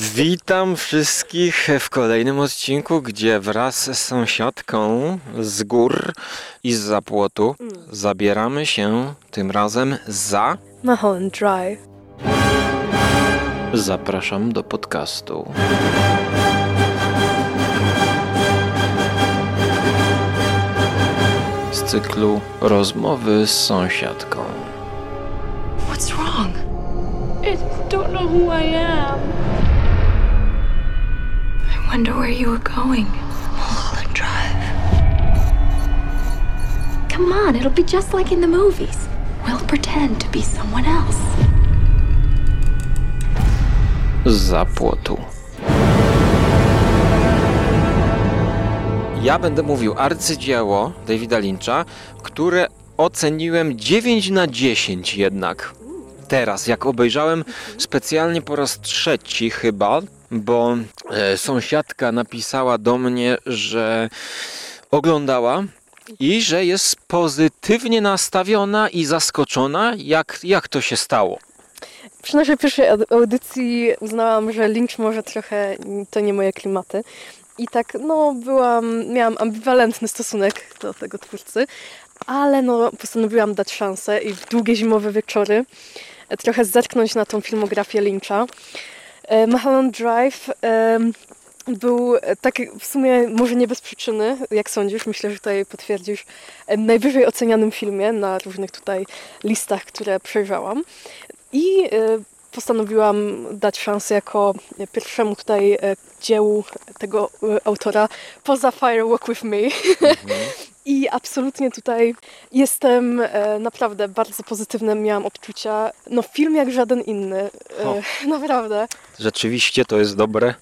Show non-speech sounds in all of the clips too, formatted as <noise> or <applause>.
Witam wszystkich w kolejnym odcinku, gdzie wraz z sąsiadką z gór i z zapłotu zabieramy się tym razem za. Mulholland Drive. Zapraszam do podcastu. Z cyklu Rozmowy z sąsiadką. What's wrong? I just don't know who I am. Wonder where you were going. Mulholland Drive. Come on, it'll be just like in the movies. We'll pretend to be someone else. Z zapłotu. Ja będę mówił arcydzieło Davida Lyncha, które oceniłem 9 na 10 jednak. Teraz, jak obejrzałem specjalnie po raz trzeci chyba, bo e, sąsiadka napisała do mnie, że oglądała i że jest pozytywnie nastawiona i zaskoczona, jak, jak to się stało. Przy naszej pierwszej aud- audycji uznałam, że Lynch może trochę to nie moje klimaty. I tak, no, byłam, miałam ambiwalentny stosunek do tego twórcy, ale no, postanowiłam dać szansę i w długie zimowe wieczory trochę zerknąć na tą filmografię Lyncha. E, Mulholland Drive był tak w sumie może nie bez przyczyny, jak sądzisz, myślę, że tutaj potwierdzisz, najwyżej ocenianym filmie na różnych tutaj listach, które przejrzałam. I e, postanowiłam dać szansę jako pierwszemu tutaj e, dziełu tego autora poza Fire Walk With Me. <laughs> I absolutnie tutaj jestem e, naprawdę bardzo pozytywne, miałam odczucia. No film jak żaden inny, e, <laughs> naprawdę. Rzeczywiście to jest dobre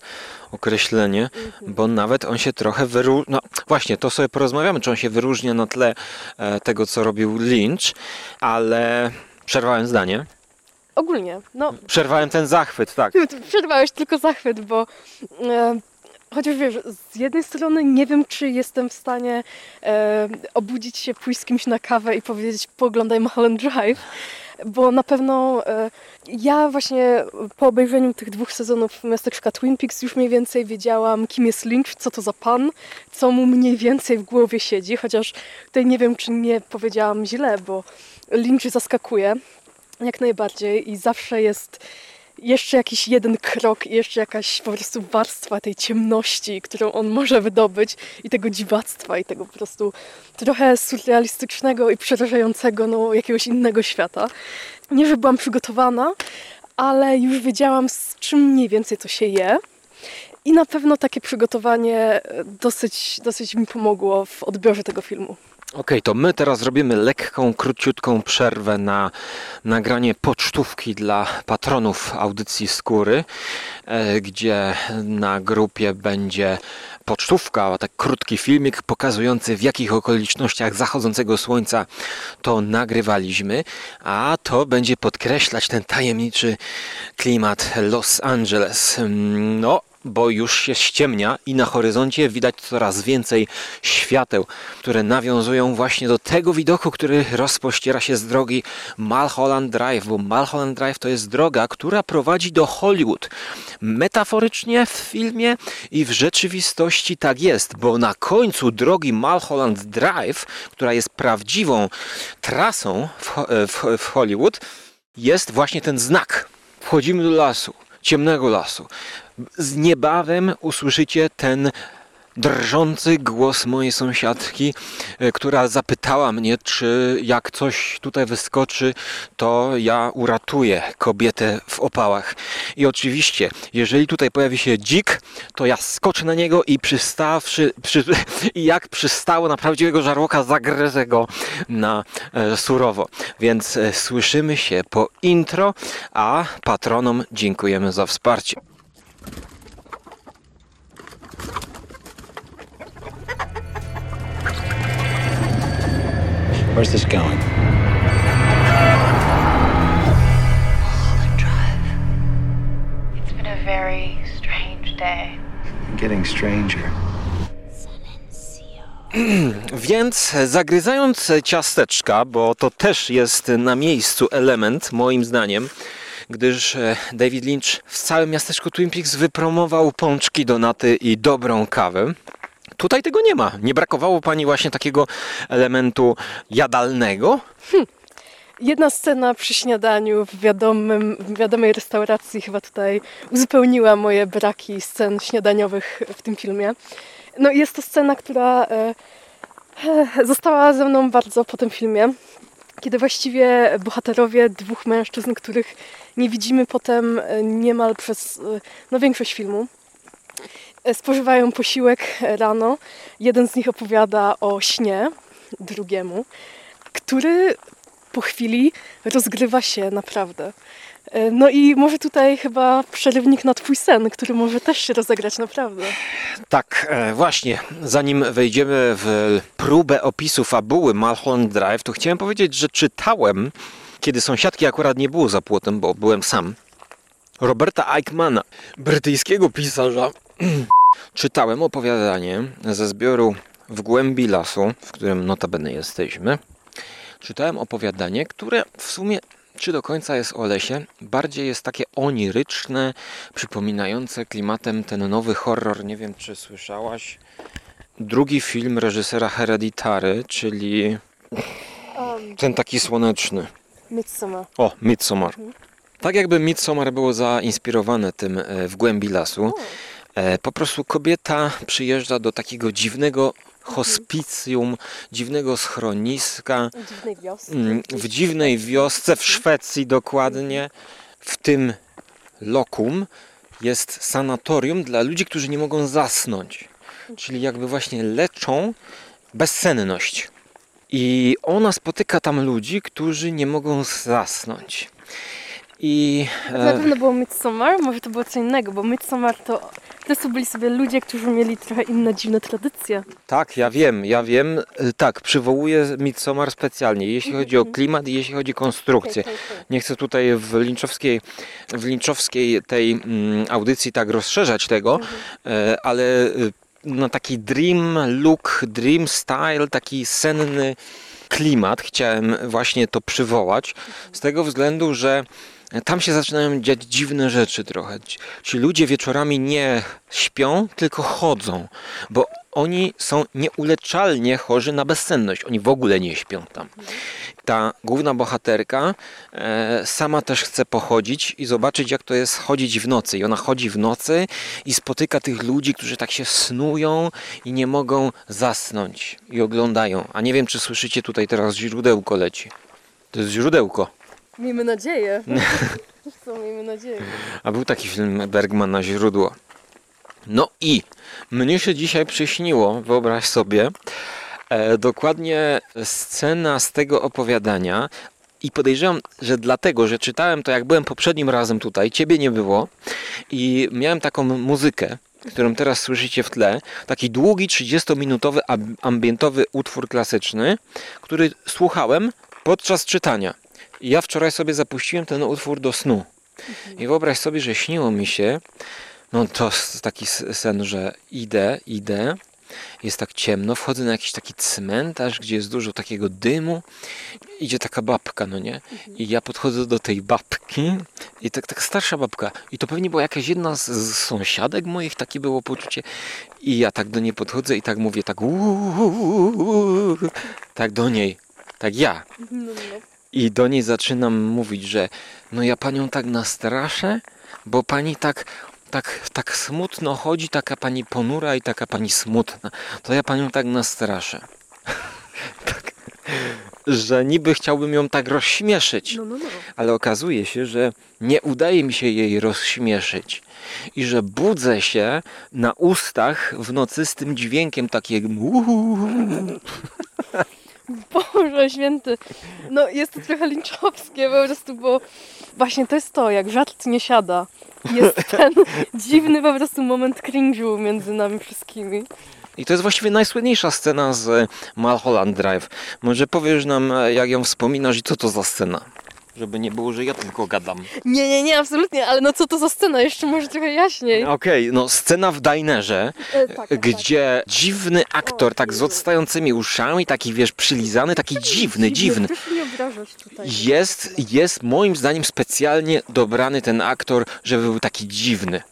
określenie, bo nawet on się trochę wyróżnia. No właśnie, to sobie porozmawiamy, czy on się wyróżnia na tle e, tego, co robił Lynch, ale przerwałem zdanie. Ogólnie, no Przerwałem ten zachwyt, tak. <laughs> Przerwałeś tylko zachwyt, bo e, chociaż wiesz, z jednej strony nie wiem, czy jestem w stanie e, obudzić się, pójść z kimś na kawę i powiedzieć poglądaj Mulholland Drive, bo na pewno e, ja właśnie po obejrzeniu tych dwóch sezonów miasteczka Twin Peaks już mniej więcej wiedziałam, kim jest Lynch, co to za pan, co mu mniej więcej w głowie siedzi, chociaż tutaj nie wiem, czy nie powiedziałam źle, bo Lynch zaskakuje jak najbardziej i zawsze jest jeszcze jakiś jeden krok jeszcze jakaś po prostu warstwa tej ciemności, którą on może wydobyć i tego dziwactwa i tego po prostu trochę surrealistycznego i przerażającego no, jakiegoś innego świata. Nie, że byłam przygotowana, ale już wiedziałam z czym mniej więcej to się je. I na pewno takie przygotowanie e, dosyć, dosyć mi pomogło w odbiorze tego filmu. Okej, to my teraz robimy lekką, króciutką przerwę na nagranie pocztówki dla patronów audycji Skóry, e, gdzie na grupie będzie pocztówka, tak krótki filmik pokazujący w jakich okolicznościach zachodzącego słońca to nagrywaliśmy, a to będzie podkreślać ten tajemniczy klimat Los Angeles. Mm, No, bo już się ściemnia i na horyzoncie widać coraz więcej świateł, które nawiązują właśnie do tego widoku, który rozpościera się z drogi Mulholland Drive, bo Mulholland Drive to jest droga, która prowadzi do Hollywood. Metaforycznie w filmie i w rzeczywistości tak jest, bo na końcu drogi Mulholland Drive, która jest prawdziwą trasą w, w, w Hollywood, jest właśnie ten znak. Wchodzimy do lasu, ciemnego lasu. Z niebawem usłyszycie ten drżący głos mojej sąsiadki, e, która zapytała mnie, czy jak coś tutaj wyskoczy, to ja uratuję kobietę w opałach. I oczywiście, jeżeli tutaj pojawi się dzik, to ja skoczę na niego i przystawszy, przy, i jak przystało na prawdziwego żarłoka, zagryzę go na e, surowo. Więc e, słyszymy się po intro, a patronom dziękujemy za wsparcie. Where's this going? Mulholland Drive. It's been a very strange day. Getting stranger. <clears throat> Więc zagryzając ciasteczka, bo to też jest na miejscu element, moim zdaniem, gdyż e, David Lynch w całym miasteczku Twin Peaks wypromował pączki, donaty i dobrą kawę. Tutaj tego nie ma. Nie brakowało pani właśnie takiego elementu jadalnego. Jedna scena przy śniadaniu w, wiadomym, w wiadomej restauracji chyba tutaj uzupełniła moje braki scen śniadaniowych w tym filmie. No jest to scena, która e, e, została ze mną bardzo po tym filmie, kiedy właściwie bohaterowie dwóch mężczyzn, których nie widzimy potem e, niemal przez e, no, większość filmu, e, spożywają posiłek rano. Jeden z nich opowiada o śnie drugiemu, który po chwili rozgrywa się naprawdę. E, No i może tutaj chyba przerywnik na twój sen, który może też się rozegrać naprawdę. Tak, e, właśnie, zanim wejdziemy w próbę opisu fabuły Mulholland Drive, to chciałem powiedzieć, że czytałem, kiedy sąsiadki akurat nie było za płotem, bo byłem sam, Roberta Eichmana, brytyjskiego pisarza. <clears throat> czytałem opowiadanie ze zbioru W głębi lasu, w którym notabene jesteśmy. Czytałem opowiadanie, które w sumie czy do końca jest o lesie, bardziej jest takie oniryczne, przypominające klimatem ten nowy horror. Nie wiem, czy słyszałaś. Drugi film reżysera Hereditary, czyli ten taki słoneczny. Midsommar. O, Midsommar. Tak jakby Midsommar było zainspirowane tym e, w głębi lasu. E, Po prostu kobieta przyjeżdża do takiego dziwnego hospicjum, dziwnego schroniska, W dziwnej wiosce. Mm, w dziwnej wiosce w Szwecji dokładnie. W tym lokum jest sanatorium dla ludzi, którzy nie mogą zasnąć. Czyli jakby właśnie leczą bezsenność. I ona spotyka tam ludzi, którzy nie mogą zasnąć. I Na e, pewno było Midsommar, może to było co innego, bo Midsommar to to byli sobie ludzie, którzy mieli trochę inne dziwne tradycje. tak, ja wiem, ja wiem. E, Tak, przywołuję Midsommar specjalnie, jeśli chodzi o klimat i jeśli chodzi o konstrukcję. Nie chcę tutaj w linczowskiej, w linczowskiej tej mm, audycji tak rozszerzać tego, e, ale na taki dream look, dream style, taki senny klimat chciałem właśnie to przywołać. Z tego względu, że tam się zaczynają dziać dziwne rzeczy trochę. Ci- ludzie wieczorami nie śpią, tylko chodzą, bo oni są nieuleczalnie chorzy na bezsenność. Oni w ogóle nie śpią tam. Ta główna bohaterka e, sama też chce pochodzić i zobaczyć, jak to jest chodzić w nocy. I ona chodzi w nocy i spotyka tych ludzi, którzy tak się snują i nie mogą zasnąć i oglądają. A nie wiem, czy słyszycie tutaj teraz źródełko leci. To jest źródełko. Miejmy nadzieję. <laughs> Co, miejmy nadzieję. A był taki film Bergmana Źródło. No i mnie się dzisiaj przyśniło, wyobraź sobie, e, dokładnie scena z tego opowiadania. I podejrzewam, że dlatego, że czytałem to jak byłem poprzednim razem tutaj, ciebie nie było i miałem taką muzykę, którą teraz słyszycie w tle, taki długi 30-minutowy ab- ambientowy utwór klasyczny, który słuchałem podczas czytania. Ja wczoraj sobie zapuściłem ten utwór do snu. I wyobraź sobie, że śniło mi się, no to taki sen, że idę, idę, jest tak ciemno, wchodzę na jakiś taki cmentarz, gdzie jest dużo takiego dymu, idzie taka babka, no nie? I ja podchodzę do tej babki i tak, tak starsza babka i to pewnie była jakaś jedna z, z sąsiadek moich, takie było poczucie i ja tak do niej podchodzę i tak mówię, tak uuu, tak do niej, tak ja. I do niej zaczynam mówić, że no ja panią tak nastraszę, bo pani tak, tak, tak smutno chodzi, taka pani ponura i taka pani smutna. To ja panią tak nastraszę. <laughs> tak. Że niby chciałbym ją tak rozśmieszyć, No, no, no. ale okazuje się, że nie udaje mi się jej rozśmieszyć. I że budzę się na ustach w nocy z tym dźwiękiem takim. Boże święty. No jest to trochę linczowskie po prostu, bo właśnie to jest to, jak żart nie siada. Jest <laughs> ten dziwny po prostu moment cringe'u między nami wszystkimi. I to jest właściwie najsłynniejsza scena z Mulholland Drive. Może powiesz nam, e, jak ją wspominasz i co to za scena? Żeby nie było, że ja tylko gadam. Nie, nie, nie, absolutnie, ale no co to za scena? Jeszcze może trochę jaśniej. Okej, no scena w dinerze, E, tak, tak, gdzie dziwny aktor, tak z odstającymi uszami, taki wiesz, przylizany, taki dziwny, dziwny. Proszę nie obrażać kojarzysz tutaj. Jest, jest moim zdaniem specjalnie dobrany ten aktor, żeby był taki dziwny.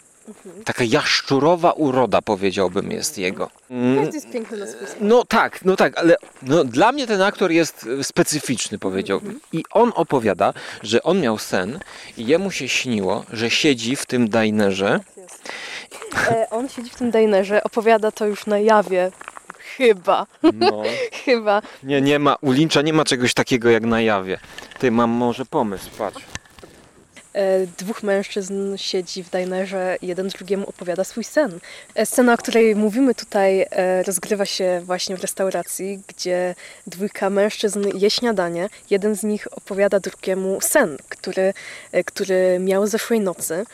Taka jaszczurowa uroda, powiedziałbym, jest jego. Mm, Każdy jest piękny na swój sposób. No tak, no tak, ale no, dla mnie ten aktor jest e, specyficzny, powiedziałbym. I on opowiada, że on miał sen i jemu się śniło, że siedzi w tym dinerze. E, on siedzi w tym dinerze, opowiada to już na jawie. Chyba, No, <laughs> chyba. nie, nie ma, u Lyncha nie ma czegoś takiego jak na jawie. Ty, mam może pomysł, patrz. E, dwóch mężczyzn siedzi w dinerze, jeden drugiemu opowiada swój sen. E, Scena, o której mówimy tutaj, e, rozgrywa się właśnie w restauracji, gdzie dwójka mężczyzn je śniadanie. Jeden z nich opowiada drugiemu sen, który, który miał zeszłej nocy.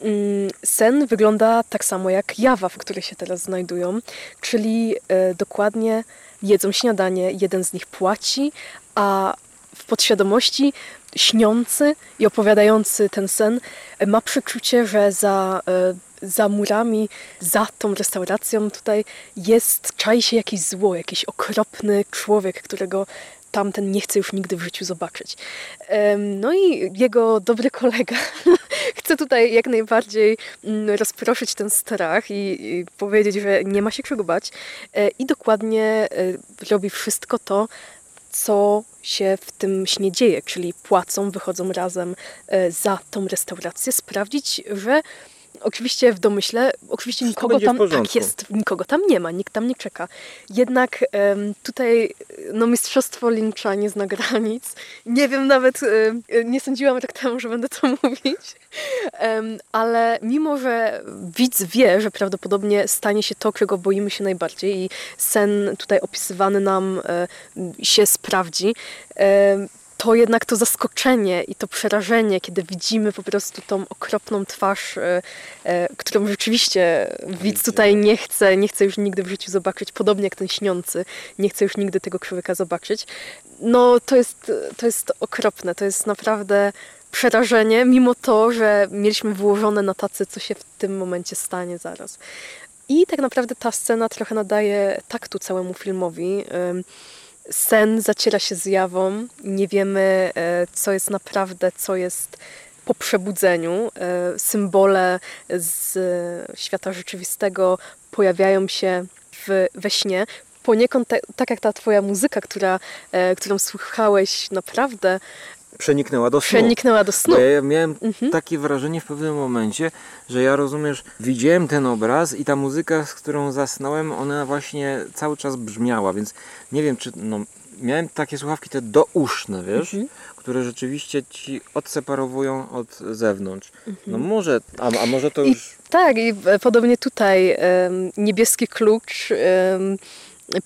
Mm, Sen wygląda tak samo jak jawa, w której się teraz znajdują, czyli dokładnie jedzą śniadanie, jeden z nich płaci, a w podświadomości śniący i opowiadający ten sen e, ma przeczucie, że za, e, za murami, za tą restauracją tutaj jest, czai się jakieś zło, jakiś okropny człowiek, którego tamten nie chce już nigdy w życiu zobaczyć. No i jego dobry kolega <laughs> chce tutaj jak najbardziej mm, rozproszyć ten strach i, powiedzieć, że nie ma się czego bać E, i dokładnie robi wszystko to, co się w tym śnie dzieje, czyli płacą, wychodzą razem e, za tą restaurację, sprawdzić, że oczywiście w domyśle, oczywiście nikogo tam tak jest, nikogo tam nie ma, nikt tam nie czeka. Jednak em, tutaj no, mistrzostwo Lyncha nie zna granic. Nie wiem nawet, e, nie sądziłam rok temu, że będę to <laughs> mówić, Em, ale mimo, że widz wie, że prawdopodobnie stanie się to, czego boimy się najbardziej i sen tutaj opisywany nam e, się sprawdzi, to jednak to zaskoczenie i to przerażenie, kiedy widzimy po prostu tą okropną twarz, e, e, którą rzeczywiście widz tutaj nie chce, nie chce już nigdy w życiu zobaczyć, podobnie jak ten śniący, nie chce już nigdy tego człowieka zobaczyć. No to jest, to jest okropne, to jest naprawdę przerażenie, mimo to, że mieliśmy wyłożone na tacy, co się w tym momencie stanie zaraz. I tak naprawdę ta scena trochę nadaje taktu całemu filmowi. Sen zaciera się z jawą, nie wiemy, e, co jest naprawdę, co jest po przebudzeniu. E, Symbole z e, świata rzeczywistego pojawiają się w, we śnie. Poniekąd te, tak jak ta twoja muzyka, która, którą słuchałeś naprawdę Przeniknęła do snu. przeniknęła do snu. Bo ja miałem Mhm. takie wrażenie w pewnym momencie, że ja rozumiesz, widziałem ten obraz i ta muzyka, z którą zasnąłem, ona właśnie cały czas brzmiała, więc nie wiem, czy no, miałem takie słuchawki te douszne, wiesz, Mhm. które rzeczywiście ci odseparowują od zewnątrz. No może, a, a może to I- już... Tak, i podobnie tutaj niebieski klucz,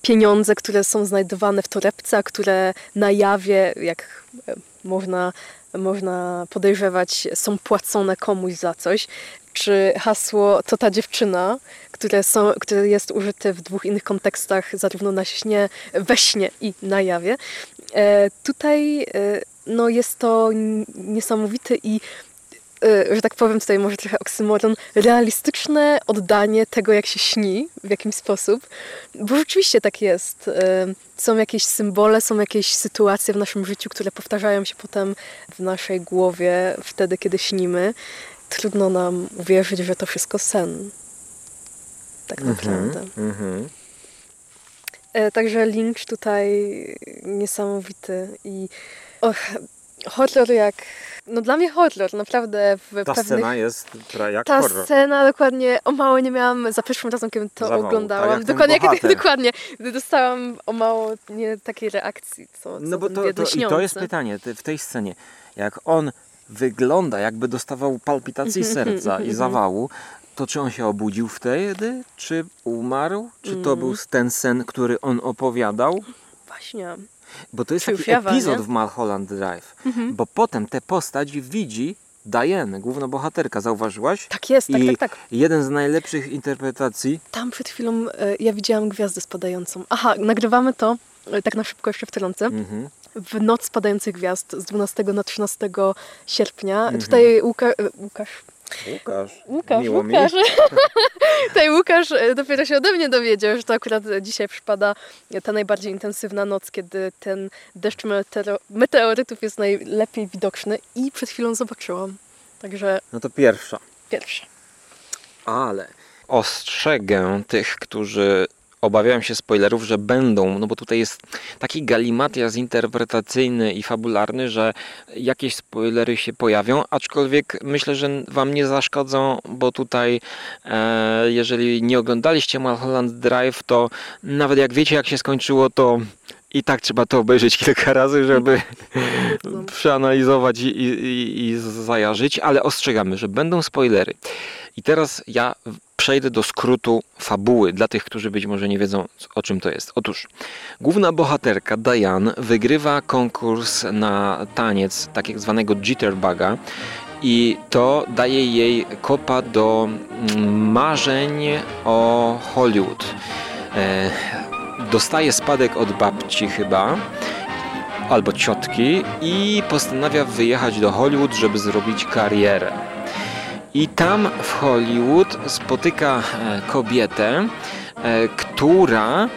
pieniądze, które są znajdowane w torebce, a które na jawie, jak można, można podejrzewać, są płacone komuś za coś. Czy hasło to ta dziewczyna, które, są, które jest użyte w dwóch innych kontekstach, zarówno na śnie, we śnie i na jawie. E, tutaj e, no, jest to niesamowity i że tak powiem, tutaj może trochę oksymoron, realistyczne oddanie tego, jak się śni, w jakim sposób, bo rzeczywiście tak jest. Y, Są jakieś symbole, są jakieś sytuacje w naszym życiu, które powtarzają się potem w naszej głowie wtedy, kiedy śnimy. Trudno nam uwierzyć, że to wszystko sen. Tak naprawdę. Mhm. E, Także Lynch tutaj niesamowity i och, horror jak... No dla mnie horror, naprawdę w Ta pewnych... scena jest jak Ta horror. scena dokładnie o mało nie miałam za pierwszym razem, kiedy to tak oglądałam. ten dokładnie, kiedy, dokładnie. Gdy dostałam o mało nie takiej reakcji, co, co No bo to, to, i to jest pytanie w tej scenie. Jak on wygląda, jakby dostawał palpitacji <laughs> serca i zawału, to czy on się obudził wtedy, czy umarł, czy to Mm. był ten sen, który on opowiadał? Właśnie. Bo to jest Czy taki jawa, epizod nie? w Mulholland Drive, Mhm. bo potem tę postać widzi Diane, główna bohaterka, zauważyłaś? Tak jest, tak, I tak, tak. jeden z najlepszych interpretacji Tam przed chwilą e, ja widziałam gwiazdę spadającą. Aha, nagrywamy to, e, tak na szybko jeszcze wtrącę, mhm. w Noc Spadających Gwiazd z 12 na 13 sierpnia. Mhm. Tutaj Łuka, e, Łukasz, Łukasz. Łukasz, Miło mi. Łukasz. <laughs> Tutaj Łukasz e, dopiero się ode mnie dowiedział, że to akurat dzisiaj przypada ta najbardziej intensywna noc, kiedy ten deszcz meteoro- meteorytów jest najlepiej widoczny i przed chwilą zobaczyłam. Także No to pierwsza. pierwsze. Ale ostrzegę tych, którzy obawiają się spoilerów, że będą, no bo tutaj jest taki galimatias interpretacyjny i fabularny, że jakieś spoilery się pojawią, aczkolwiek myślę, że wam nie zaszkodzą, bo tutaj e, jeżeli nie oglądaliście Mulholland Drive, to nawet jak wiecie jak się skończyło, to i tak trzeba to obejrzeć kilka razy, żeby przeanalizować i, i, i- i zajarzyć, ale ostrzegamy, że będą spoilery. I teraz ja przejdę do skrótu fabuły dla tych, którzy być może nie wiedzą o czym to jest. Otóż główna bohaterka Diane wygrywa konkurs na taniec tak zwanego jitterbuga i to daje jej kopa do mm, marzeń o Hollywood. E, dostaje spadek od babci chyba albo ciotki i postanawia wyjechać do Hollywood, żeby zrobić karierę. I tam w Hollywood spotyka e, kobietę, e, która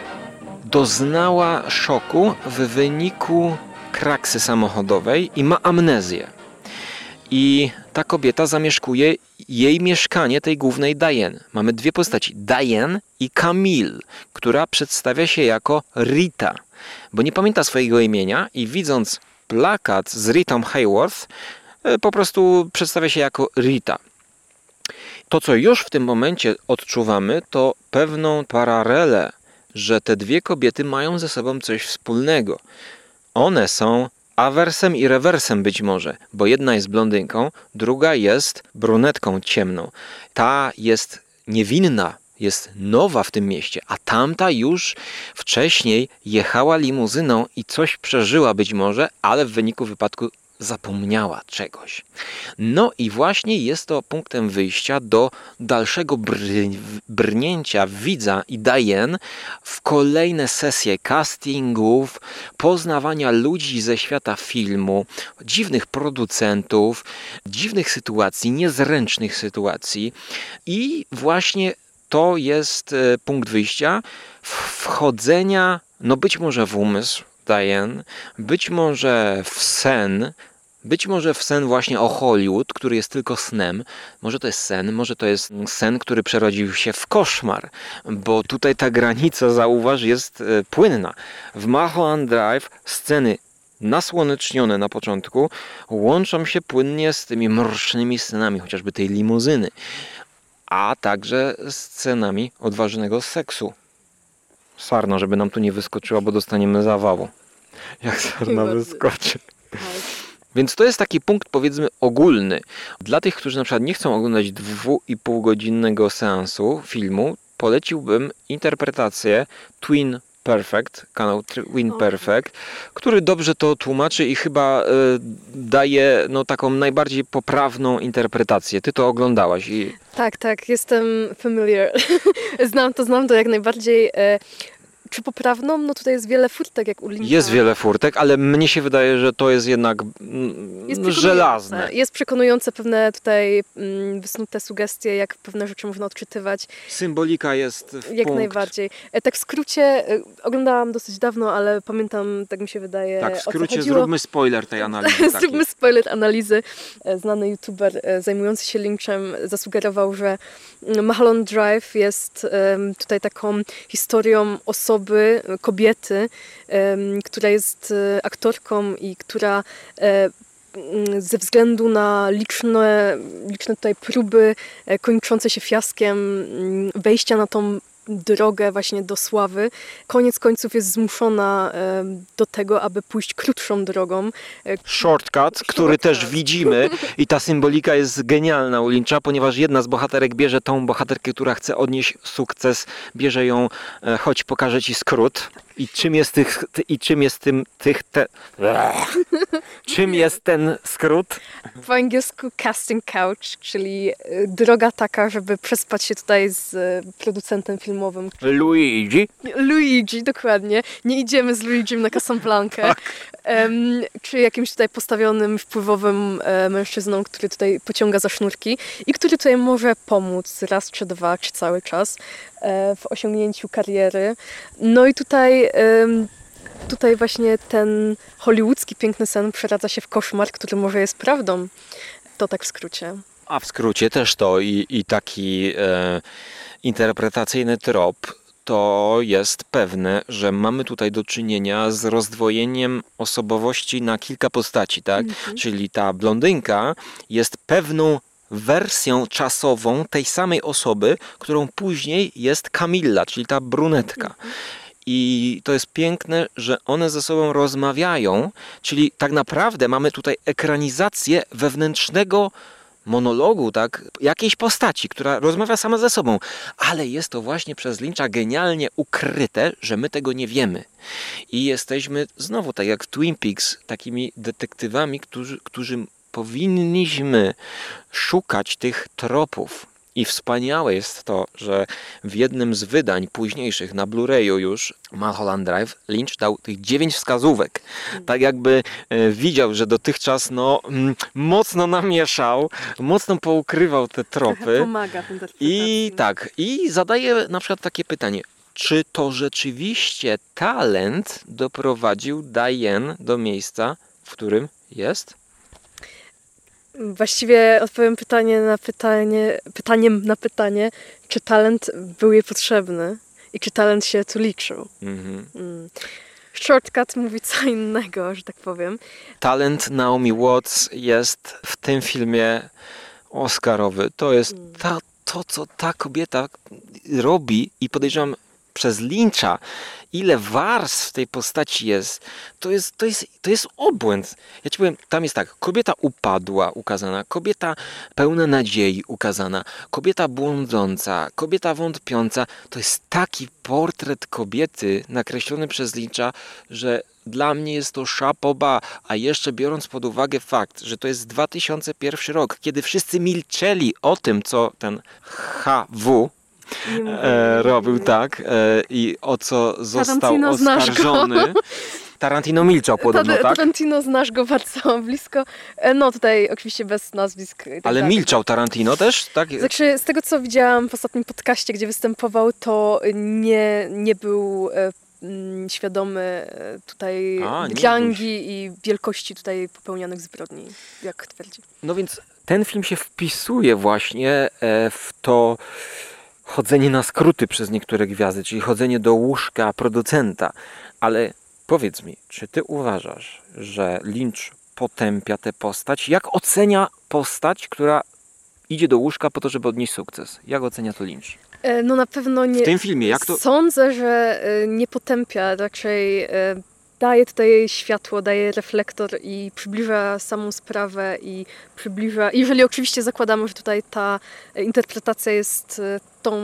doznała szoku w wyniku kraksy samochodowej i ma amnezję. I ta kobieta zamieszkuje jej mieszkanie, tej głównej Diane. Mamy dwie postaci, Diane i Camille, która przedstawia się jako Rita, bo nie pamięta swojego imienia i widząc plakat z Ritą Hayworth, e, po prostu przedstawia się jako Rita. To, co już w tym momencie odczuwamy, to pewną paralelę, że te dwie kobiety mają ze sobą coś wspólnego. One są awersem i rewersem być może, bo jedna jest blondynką, druga jest brunetką ciemną. Ta jest niewinna, jest nowa w tym mieście, a tamta już wcześniej jechała limuzyną i coś przeżyła być może, ale w wyniku wypadku zapomniała czegoś. No i właśnie jest to punktem wyjścia do dalszego br- brnięcia widza i Diane w kolejne sesje castingów, poznawania ludzi ze świata filmu, dziwnych producentów, dziwnych sytuacji, niezręcznych sytuacji i właśnie to jest e, punkt wyjścia wchodzenia, no być może w umysł Diane, być może w sen, być może w sen właśnie o Hollywood, który jest tylko snem. Może to jest sen, może to jest sen, który przerodził się w koszmar, bo tutaj ta granica, zauważ, jest e, płynna. W Mulholland Drive sceny nasłonecznione na początku łączą się płynnie z tymi mrocznymi scenami, chociażby tej limuzyny, a także scenami odważnego seksu. Sarna, żeby nam tu nie wyskoczyła, bo dostaniemy zawału. Jak sarna wyskoczy. Więc to jest taki punkt powiedzmy ogólny. Dla tych, którzy na przykład nie chcą oglądać dwu i pół godzinnego seansu filmu, poleciłbym interpretację Twin Perfect, kanał Twin Perfect, który dobrze to tłumaczy i chyba e, daje no, taką najbardziej poprawną interpretację. Ty to oglądałaś i Tak, tak, jestem familiar. <laughs> znam to, znam to jak najbardziej. E, czy poprawną? No tutaj jest wiele furtek, jak u Linka. jest wiele furtek, ale mnie się wydaje, że to jest jednak mm, Jest przekonujące. żelazne. Jest przekonujące pewne tutaj mm, wysnute sugestie, jak pewne rzeczy można odczytywać. Symbolika jest w Jak punkt. najbardziej. E, tak w skrócie, e, oglądałam dosyć dawno, ale pamiętam, tak mi się wydaje, Tak, w o co skrócie chodziło. zróbmy spoiler tej <laughs> analizy. takiej. Zróbmy spoiler analizy. E, Znany youtuber e, zajmujący się Lynchem zasugerował, że mm, Mulholland Drive jest em, tutaj taką historią osoby, e, kobiety, która jest e, aktorką i która e, ze względu na liczne, liczne tutaj próby kończące się fiaskiem wejścia na tą drogę właśnie do sławy, koniec końców jest zmuszona do tego, aby pójść krótszą drogą, e, Shortcut, który też widzimy i ta symbolika jest genialna u Lyncha, ponieważ jedna z bohaterek bierze tą bohaterkę, która chce odnieść sukces, bierze ją, e, chodź pokażę ci skrót. I czym jest tych, ty, i czym jest tym, tych, te, <laughs> czym jest ten skrót? po angielsku casting couch, czyli e, droga taka, żeby przespać się tutaj z producentem filmu filmowym. Luigi? Luigi, dokładnie. Nie idziemy z Luigim na Casablanca. Em, czy jakimś tutaj postawionym, wpływowym e, mężczyzną, który tutaj pociąga za sznurki i który tutaj może pomóc raz, czy dwa, czy cały czas e, w osiągnięciu kariery. No i tutaj, em, tutaj właśnie ten hollywoodzki piękny sen przeradza się w koszmar, który może jest prawdą. To tak w skrócie. A w skrócie też to i, i taki e, interpretacyjny trop to jest pewne, że mamy tutaj do czynienia z rozdwojeniem osobowości na kilka postaci, tak? Czyli ta blondynka jest pewną wersją czasową tej samej osoby, którą później jest Camilla, czyli ta brunetka. I to jest piękne, że one ze sobą rozmawiają, czyli tak naprawdę mamy tutaj ekranizację wewnętrznego monologu, tak, jakiejś postaci, która rozmawia sama ze sobą, ale jest to właśnie przez Lyncha genialnie ukryte, że my tego nie wiemy. I jesteśmy znowu, tak jak Twin Peaks, takimi detektywami, którzy, którzy powinniśmy szukać tych tropów. I wspaniałe jest to, że w jednym z wydań późniejszych na Blu-rayu już Mulholland Drive Lynch dał tych dziewięć wskazówek. Tak jakby e, widział, że dotychczas no, mm, mocno namieszał, mocno poukrywał te tropy. <laughs> Pomaga interpretacji. I tak, i zadaje na przykład takie pytanie. Czy to rzeczywiście talent doprowadził Diane do miejsca, w którym jest? Właściwie odpowiem pytanie na pytanie, pytaniem na pytanie, czy talent był jej potrzebny i czy talent się tu liczył. Mhm. Mm. Shortcut mówi co innego, że tak powiem. Talent Naomi Watts jest w tym filmie Oscarowy. To jest ta, to, co ta kobieta robi i podejrzewam przez Lyncha, ile warstw w tej postaci jest, to jest, to jest, to jest obłęd. Ja ci powiem, tam jest tak, kobieta upadła ukazana, kobieta pełna nadziei ukazana, kobieta błądząca, kobieta wątpiąca. To jest taki portret kobiety nakreślony przez Lyncha, że dla mnie jest to szapoba, a jeszcze biorąc pod uwagę fakt, że to jest 2001 rok, kiedy wszyscy milczeli o tym, co ten HW e, robił tak e, i o co został Tarantino, oskarżony. Tarantino milczał podobno, Tad- tak? Tarantino znasz go bardzo blisko. E, No tutaj oczywiście bez nazwisk. tak Ale dalej. milczał Tarantino też, tak? Znaczy, z tego co widziałam w ostatnim podcaście, gdzie występował, to nie, nie był e, mm, świadomy e, tutaj A, gangi i wielkości tutaj popełnianych zbrodni, jak twierdzi. No więc ten film się wpisuje właśnie w to chodzenie na skróty przez niektóre gwiazdy, czyli chodzenie do łóżka producenta. Ale powiedz mi, czy ty uważasz, że Lynch potępia tę postać? Jak ocenia postać, która idzie do łóżka po to, żeby odnieść sukces? Jak ocenia to Lynch? E, No na pewno nie. W tym filmie, jak to... Sądzę, że e, nie potępia, raczej e, daje tutaj światło, daje reflektor i przybliża samą sprawę i przybliża, jeżeli oczywiście zakładamy, że tutaj ta e, interpretacja jest e, tą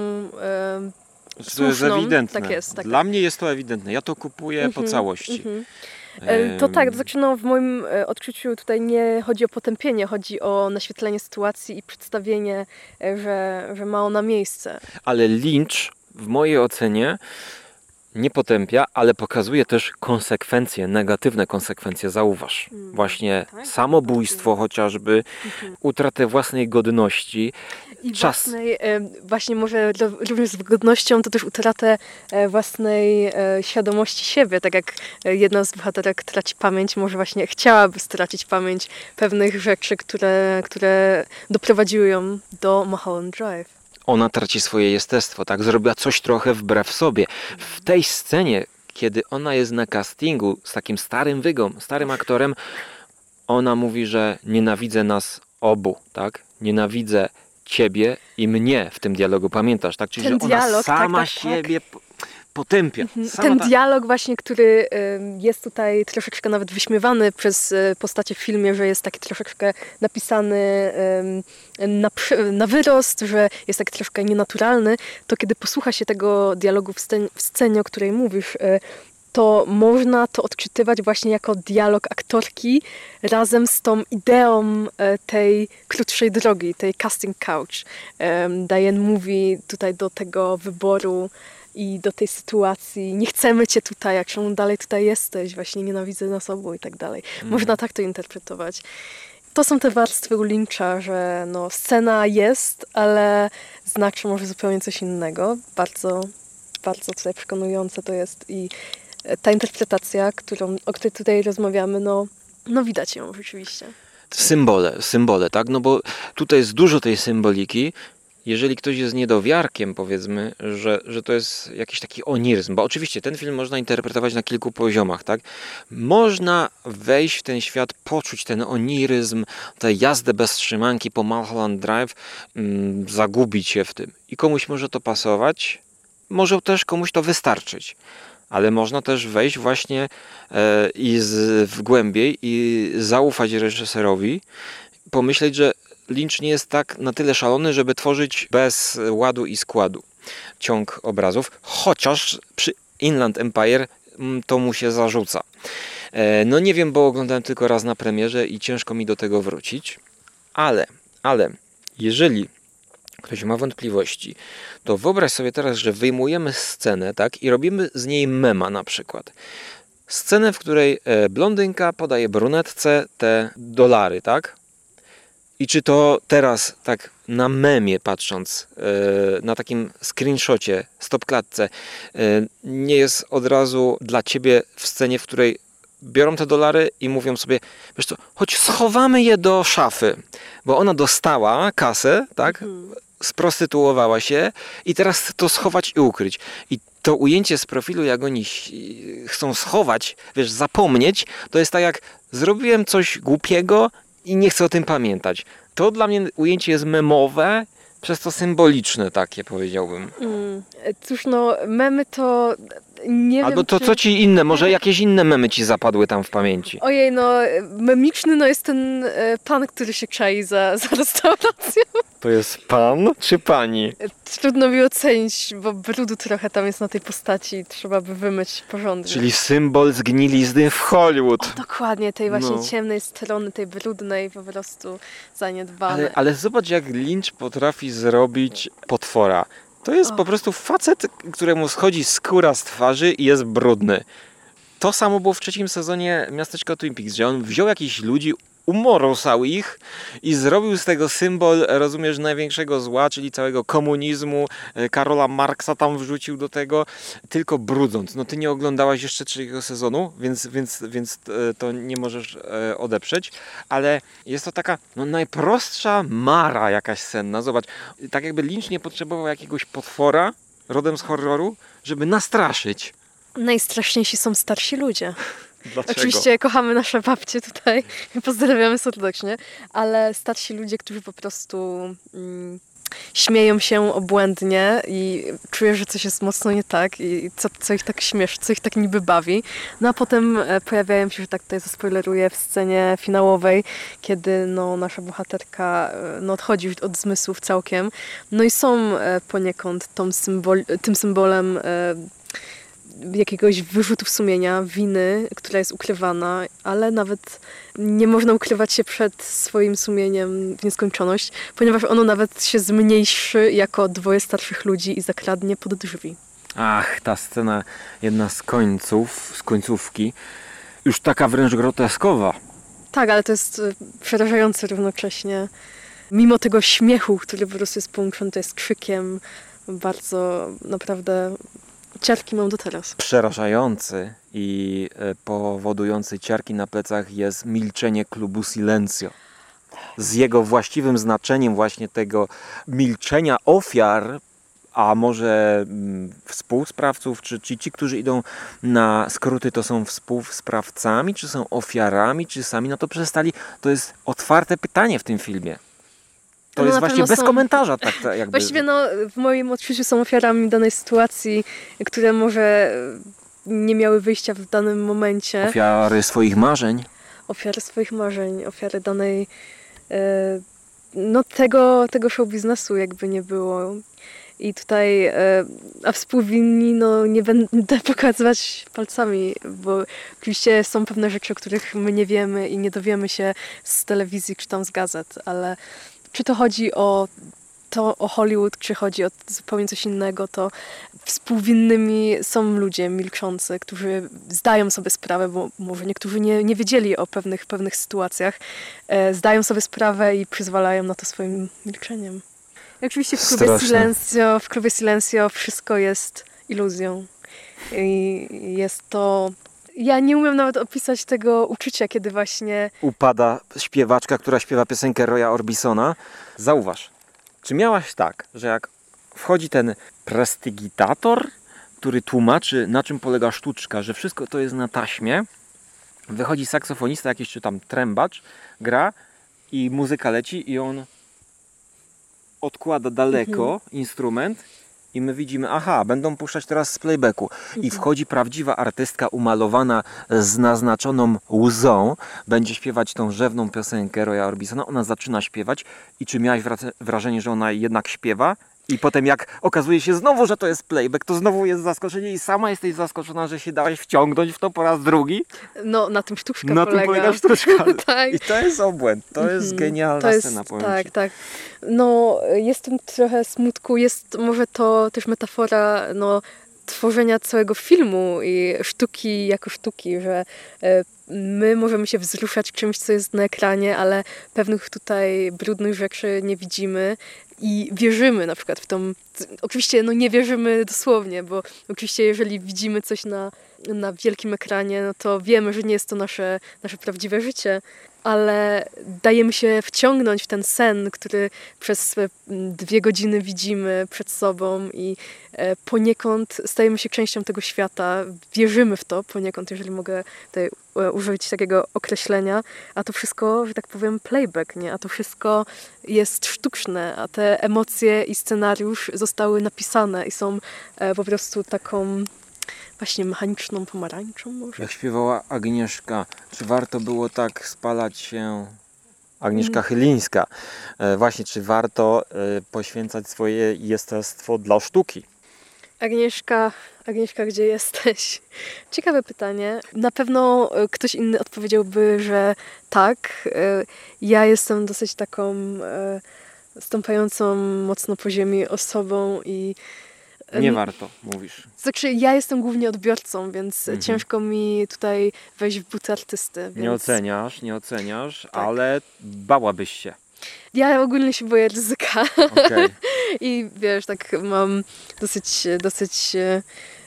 e, To jest słuszną. ewidentne. Tak jest, tak. Dla mnie jest to ewidentne. Ja to kupuję po Mhm, całości. mhm. E, To tak, Em, znaczy no, w moim odczuciu tutaj nie chodzi o potępienie, chodzi o naświetlenie sytuacji i przedstawienie, że, że ma ona miejsce. Ale Lynch w mojej ocenie nie potępia, ale pokazuje też konsekwencje, negatywne konsekwencje. Zauważ. Mm, Właśnie tak? samobójstwo chociażby, Mhm. utratę własnej godności. I Czas. własnej, e, właśnie może również z wygodnością, to też utratę e, własnej e, świadomości siebie, tak jak jedna z bohaterek traci pamięć, może właśnie chciałaby stracić pamięć pewnych rzeczy, które, które doprowadziły ją do Mulholland Drive. Ona traci swoje jestestwo, tak? Zrobiła coś trochę wbrew sobie. W tej scenie, kiedy ona jest na castingu z takim starym wygą, starym aktorem, ona mówi, że nienawidzę nas obu, tak? Nienawidzę ciebie i mnie w tym dialogu, pamiętasz, tak? Czyli, Ten że ona dialog, tak, sama tak, tak. siebie po- potępia. Sama Ten ta- dialog właśnie, który jest tutaj troszeczkę nawet wyśmiewany przez y, postacie w filmie, że jest taki troszeczkę napisany na, na wyrost, że jest taki troszkę nienaturalny, to kiedy posłucha się tego dialogu w scenie, w scenie o której mówisz, y, to można to odczytywać właśnie jako dialog aktorki razem z tą ideą e, tej krótszej drogi, tej casting couch. Diane mówi tutaj do tego wyboru i do tej sytuacji, nie chcemy cię tutaj, a czemu dalej tutaj jesteś, właśnie nienawidzę nas obu i tak dalej. Można tak to interpretować. To są te warstwy u Lyncha, że no, scena jest, ale znaczy może zupełnie coś innego. Bardzo, bardzo tutaj przekonujące to jest i e, ta interpretacja, którą, o której tutaj rozmawiamy, no, no widać ją rzeczywiście. Symbole, symbole, tak? No bo tutaj jest dużo tej symboliki. Jeżeli ktoś jest niedowiarkiem, powiedzmy, że, że to jest jakiś taki oniryzm, bo oczywiście ten film można interpretować na kilku poziomach, tak? Można wejść w ten świat, poczuć ten oniryzm, tę jazdę bez trzymanki po Mulholland Drive, mm, zagubić się w tym. I komuś może to pasować, może też komuś to wystarczyć. Ale można też wejść właśnie e, i z, w głębiej i zaufać reżyserowi, pomyśleć, że Lynch nie jest tak na tyle szalony, żeby tworzyć bez ładu i składu ciąg obrazów, chociaż przy Inland Empire mm, to mu się zarzuca. E, No nie wiem, bo oglądałem tylko raz na premierze i ciężko mi do tego wrócić, ale, ale jeżeli ktoś ma wątpliwości, to wyobraź sobie teraz, że wyjmujemy scenę, tak, i robimy z niej mema na przykład. Scenę, w której e, blondynka podaje brunetce te dolary, tak? I czy to teraz, tak na memie patrząc, e, na takim screenshocie, stopklatce, e, nie jest od razu dla ciebie w scenie, w której biorą te dolary i mówią sobie, wiesz co, choć schowamy je do szafy, bo ona dostała kasę, tak? Sprostytuowała się i teraz to schować i ukryć. I to ujęcie z profilu, jak oni chcą schować, wiesz, zapomnieć, to jest tak jak zrobiłem coś głupiego i nie chcę o tym pamiętać. To dla mnie ujęcie jest memowe, przez to symboliczne takie powiedziałbym. Mm. Cóż, no, memy to nie Albo wiem, to czy... co ci inne, może jakieś inne memy ci zapadły tam w pamięci. Ojej, no, memiczny no jest ten e, pan, który się czai za, za restauracją. To jest pan czy pani? Trudno mi ocenić, bo brudu trochę tam jest na tej postaci. Trzeba by wymyć porządnie. Czyli symbol zgnilizny w Hollywood. Dokładnie, tej właśnie No. ciemnej strony, tej brudnej, po prostu zaniedbanej. Ale, ale zobacz, jak Lynch potrafi zrobić potwora. To jest po prostu facet, któremu schodzi skóra z twarzy i jest brudny. To samo było w trzecim sezonie Miasteczko Twin Peaks, że on wziął jakichś ludzi, umorusał ich i zrobił z tego symbol, rozumiesz, największego zła, czyli całego komunizmu. E, Karola Marksa tam wrzucił do tego, tylko brudząc. No ty nie oglądałaś jeszcze trzeciego sezonu, więc, więc, więc e, to nie możesz e, odeprzeć, ale jest to taka no, najprostsza mara jakaś senna. Zobacz, tak jakby Lynch nie potrzebował jakiegoś potwora rodem z horroru, żeby nastraszyć. Najstraszniejsi są starsi ludzie. Dlaczego? Oczywiście kochamy nasze babcie tutaj pozdrawiamy serdecznie, ale starsi ludzie, którzy po prostu mm, śmieją się obłędnie i czuję, że coś jest mocno nie tak i co, co ich tak śmieszy, co ich tak niby bawi. No a potem e, pojawiają się, że tak tutaj zaspoileruję, w scenie finałowej, kiedy no, nasza bohaterka e, no, odchodzi od zmysłów całkiem. No i są e, poniekąd tą symbol, tym symbolem jakiegoś wyrzutu sumienia, winy, która jest ukrywana, ale nawet nie można ukrywać się przed swoim sumieniem w nieskończoność, ponieważ ono nawet się zmniejszy jako dwoje starszych ludzi i zakradnie pod drzwi. Ach, ta scena, jedna z końców, z końcówki, już taka wręcz groteskowa. Tak, ale to jest e, przerażające równocześnie. Mimo tego śmiechu, który po prostu jest połączony tutaj z krzykiem, bardzo naprawdę ciarki mam do teraz. Przerażający i e, powodujący ciarki na plecach jest milczenie klubu Silencio. Z jego właściwym znaczeniem właśnie tego milczenia ofiar, a może mm, współsprawców, czy ci, którzy idą na skróty, to są współsprawcami, czy są ofiarami, czy sami na to przestali, to jest otwarte pytanie w tym filmie. To No jest właśnie bez są. komentarza. Tak, tak jakby. Właściwie no, w moim odczuciu są ofiarami danej sytuacji, które może nie miały wyjścia w danym momencie. Ofiary swoich marzeń. ofiary swoich marzeń, ofiary danej, e, no tego, tego show biznesu jakby nie było. I tutaj, e, a współwinni, no nie będę <laughs> pokazywać palcami, bo oczywiście są pewne rzeczy, o których my nie wiemy i nie dowiemy się z telewizji czy tam z gazet, ale czy to chodzi o to o Hollywood, czy chodzi o zupełnie coś innego, to współwinnymi są ludzie milczący, którzy zdają sobie sprawę, bo może niektórzy nie, nie wiedzieli o pewnych, pewnych sytuacjach, e, zdają sobie sprawę i przyzwalają na to swoim milczeniem. I oczywiście w klubie Straszne. Silencio, w klubie Silencio wszystko jest iluzją. I jest to... Ja nie umiem nawet opisać tego uczucia, kiedy właśnie Upada śpiewaczka, która śpiewa piosenkę Roya Orbisona. Zauważ, czy miałaś tak, że jak wchodzi ten prestygitator, który tłumaczy na czym polega sztuczka, że wszystko to jest na taśmie, wychodzi saksofonista jakiś czy tam trębacz, gra i muzyka leci i on odkłada daleko instrument i my widzimy, aha, będą puszczać teraz z playbacku. I wchodzi prawdziwa artystka umalowana z naznaczoną łzą, będzie śpiewać tą rzewną piosenkę Roya Orbisona. Ona zaczyna śpiewać i czy miałeś wrace- wrażenie, że ona jednak śpiewa? I potem jak okazuje się znowu, że to jest playback, to znowu jest zaskoczenie i sama jesteś zaskoczona, że się dałeś wciągnąć w to po raz drugi. no, na tym sztuczka Na polega. tym polega sztuczka. <laughs> tak. I to jest obłęd. To jest Mhm. genialna To jest, scena, powiem tak, ci. tak. No, jest tu trochę smutku, jest może to też metafora, no, tworzenia całego filmu i sztuki jako sztuki, że e, my możemy się wzruszać czymś, co jest na ekranie, ale pewnych tutaj brudnych rzeczy nie widzimy i wierzymy na przykład w tą... Oczywiście no nie wierzymy dosłownie, bo oczywiście jeżeli widzimy coś na, na wielkim ekranie, no to wiemy, że nie jest to nasze, nasze prawdziwe życie, ale dajemy się wciągnąć w ten sen, który przez e, dwie godziny widzimy przed sobą i e, poniekąd stajemy się częścią tego świata, wierzymy w to poniekąd, jeżeli mogę tutaj e, użyć takiego określenia, a to wszystko, że tak powiem, playback, nie? A to wszystko jest sztuczne, a te emocje i scenariusz zostały napisane i są po prostu taką właśnie mechaniczną pomarańczą może. Jak śpiewała Agnieszka, czy warto było tak spalać się? Agnieszka Chylińska. E, właśnie, czy warto e, poświęcać swoje jestestwo dla sztuki? Agnieszka, Agnieszka, gdzie jesteś? <laughs> Ciekawe pytanie. Na pewno e, ktoś inny odpowiedziałby, że tak. Ja jestem dosyć taką stąpającą mocno po ziemi osobą i Nie warto, mówisz. Znaczy, ja jestem głównie odbiorcą, więc Mhm. ciężko mi tutaj wejść w buty artysty. Więc Nie oceniasz, nie oceniasz, Tak. ale bałabyś się. Ja ogólnie się boję ryzyka. Okej. <laughs> I wiesz, tak mam dosyć, dosyć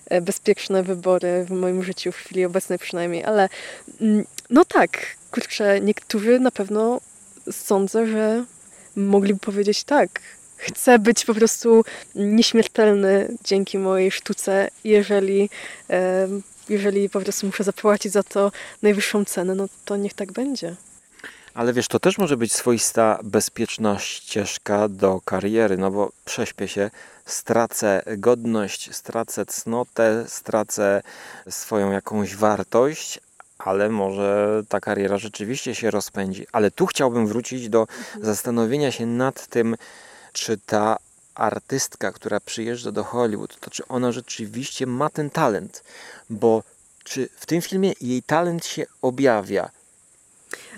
e, bezpieczne wybory w moim życiu, w chwili obecnej przynajmniej, ale mm, no tak, kurczę, niektórzy na pewno sądzę, że mogliby powiedzieć tak. Chcę być po prostu nieśmiertelny dzięki mojej sztuce, jeżeli, jeżeli po prostu muszę zapłacić za to najwyższą cenę, no to niech tak będzie. Ale wiesz, to też może być swoista bezpieczna ścieżka do kariery, no bo prześpię się, stracę godność, stracę cnotę, stracę swoją jakąś wartość, ale może ta kariera rzeczywiście się rozpędzi. Ale tu chciałbym wrócić do zastanowienia się nad tym, czy ta artystka, która przyjeżdża do Hollywood, to czy ona rzeczywiście ma ten talent, bo czy w tym filmie jej talent się objawia?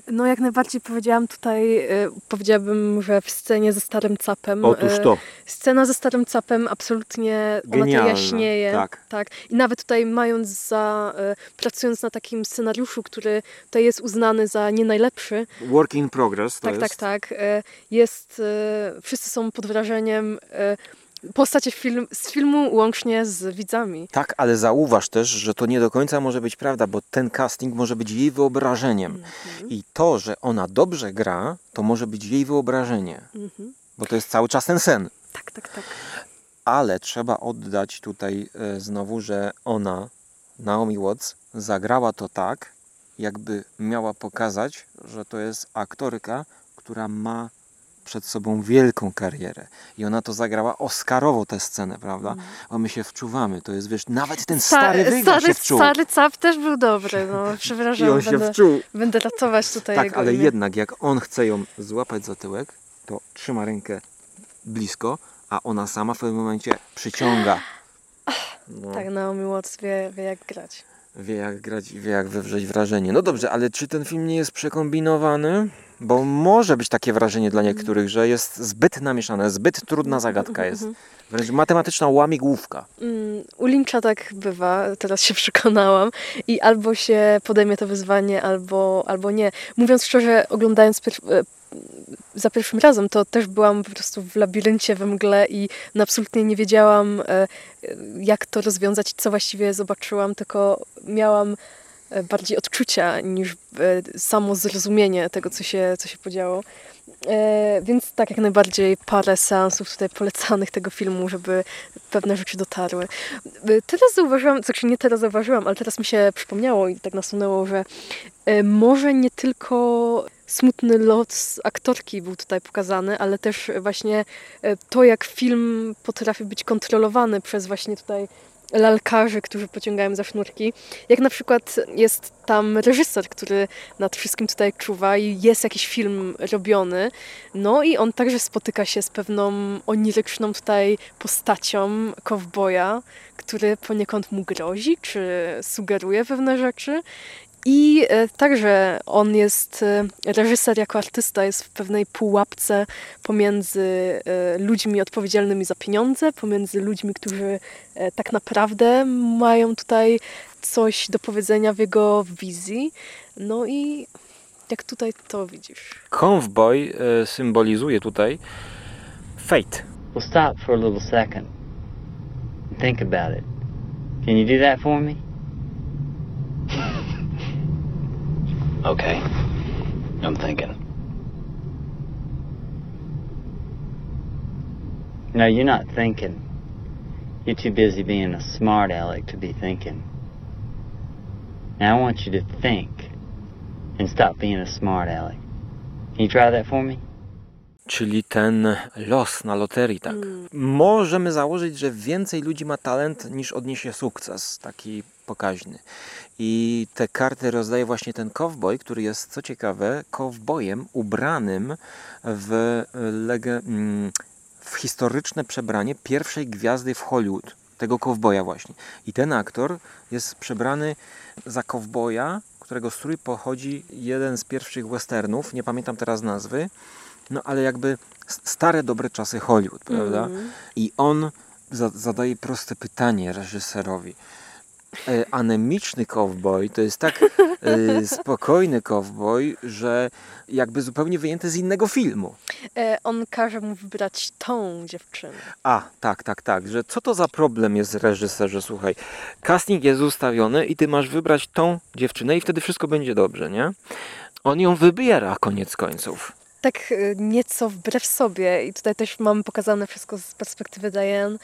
No jak najbardziej powiedziałam tutaj, e, powiedziałabym, że w scenie ze Starym Capem. Otóż e, to. Scena ze Starym Capem absolutnie ona to Genialna, jaśnieje. tak. tak. I nawet tutaj mając za, e, pracując na takim scenariuszu, który tutaj jest uznany za nie najlepszy, Work in progress to tak, jest. tak, tak, jest, wszyscy są pod wrażeniem e, postaci film, z filmu łącznie z widzami. Tak, ale zauważ też, że to nie do końca może być prawda, bo ten casting może być jej wyobrażeniem. Mhm. I to, że ona dobrze gra, to może być jej wyobrażenie, Mhm. bo to jest cały czas ten sen. Tak, tak, tak. Ale trzeba oddać tutaj e, znowu, że ona, Naomi Watts, zagrała to tak, jakby miała pokazać, że to jest aktorka, która ma przed sobą wielką karierę. I ona to zagrała Oscarowo tę scenę, prawda? Bo my się wczuwamy. To jest, wiesz, nawet ten stary wygra stary, się wczuł. stary cap też był dobry, no I przepraszam, on się będę, wczuł. będę ratować tutaj Tak, jego ale imię. jednak jak on chce ją złapać za tyłek, to trzyma rękę blisko, a ona sama w pewnym momencie przyciąga. No, Tak, Naomi Watts wie, wie jak grać. Wie jak grać i wie jak wywrzeć wrażenie. No dobrze, ale czy ten film nie jest przekombinowany? Bo może być takie wrażenie dla niektórych, że jest zbyt namieszane, zbyt trudna zagadka jest. Wręcz matematyczna łamigłówka. Mm, U Lyncha tak bywa, teraz się <laughs> przekonałam. I albo się podejmie to wyzwanie, albo, albo nie. Mówiąc szczerze, oglądając e, za pierwszym razem, to też byłam po prostu w labiryncie we mgle i no absolutnie nie wiedziałam, e, jak to rozwiązać, co właściwie zobaczyłam, tylko miałam e, bardziej odczucia niż e, samo zrozumienie tego, co się, co się podziało. E, więc tak, jak najbardziej parę seansów tutaj polecanych tego filmu, żeby pewne rzeczy dotarły. E, Teraz zauważyłam, znaczy nie teraz zauważyłam, ale teraz mi się przypomniało i tak nasunęło, że e, może nie tylko smutny lot z aktorki był tutaj pokazany, ale też właśnie e, to, jak film potrafi być kontrolowany przez właśnie tutaj lalkarzy, którzy pociągają za sznurki. Jak na przykład jest tam reżyser, który nad wszystkim tutaj czuwa i jest jakiś film robiony. No i on także spotyka się z pewną oniryczną tutaj postacią kowboja, który poniekąd mu grozi, czy sugeruje pewne rzeczy. I e, także on jest, e, reżyser jako artysta jest w pewnej pułapce pomiędzy e, ludźmi odpowiedzialnymi za pieniądze, pomiędzy ludźmi, którzy e, tak naprawdę mają tutaj coś do powiedzenia w jego wizji. No i jak tutaj to widzisz? Convoy e, symbolizuje tutaj fate. Well, stop for a little second think about it. Can you do that for me? Okay. I'm thinking. No, you're not thinking. You're too busy being a smart aleck to be thinking. Now I want you to think and stop being a smart aleck. Can you try that for me? Czyli ten los na loterii, tak. Możemy założyć, że więcej ludzi ma talent niż odniesie sukces, taki pokaźny. I te karty rozdaje właśnie ten cowboy, który jest, co ciekawe, cowboyem ubranym w, lege, mm, w historyczne przebranie pierwszej gwiazdy w Hollywood. Tego cowboya właśnie. I ten aktor jest przebrany za cowboya, którego strój pochodzi jeden z pierwszych westernów, nie pamiętam teraz nazwy, no ale jakby stare, dobre czasy Hollywood, prawda? I on za zadaje proste pytanie reżyserowi. E, anemiczny cowboy to jest tak e, <laughs> spokojny cowboy, że jakby zupełnie wyjęty z innego filmu. E, on każe mu wybrać tą dziewczynę. A, tak, tak, tak, że co to za problem jest reżyserze, słuchaj, casting jest ustawiony i ty masz wybrać tą dziewczynę i wtedy wszystko będzie dobrze, nie? On ją wybiera koniec końców. Tak e, nieco wbrew sobie i tutaj też mamy pokazane wszystko z perspektywy Diane,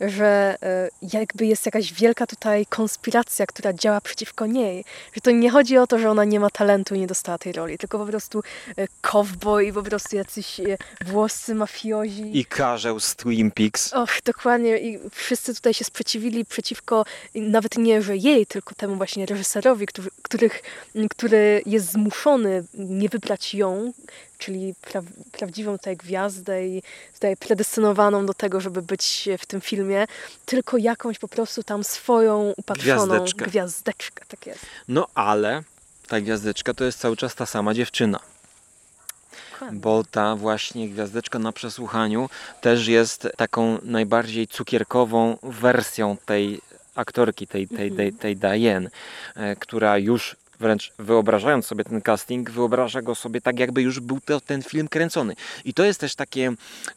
że e, jakby jest jakaś wielka tutaj konspiracja, która działa przeciwko niej. Że to nie chodzi o to, że ona nie ma talentu i nie dostała tej roli, tylko po prostu e, cowboy, po prostu jacyś włoscy mafiozi. I karzeł z Twin Peaks. Och, dokładnie. I wszyscy tutaj się sprzeciwili przeciwko nawet nie, że jej, tylko temu właśnie reżyserowi, który, których, który jest zmuszony nie wybrać ją, czyli pra, prawdziwą tutaj gwiazdę i tutaj predestynowaną do tego, żeby być w tym filmie, tylko jakąś po prostu tam swoją upatrzoną Gwiazdeczkę. gwiazdeczkę. Tak jest. No ale ta gwiazdeczka to jest cały czas ta sama dziewczyna. Dokładnie. Bo ta właśnie gwiazdeczka na przesłuchaniu też jest taką najbardziej cukierkową wersją tej aktorki, tej, tej, tej, tej Diane, e, która już wręcz wyobrażając sobie ten casting, wyobraża go sobie tak, jakby już był to, ten film kręcony. I to jest też takie,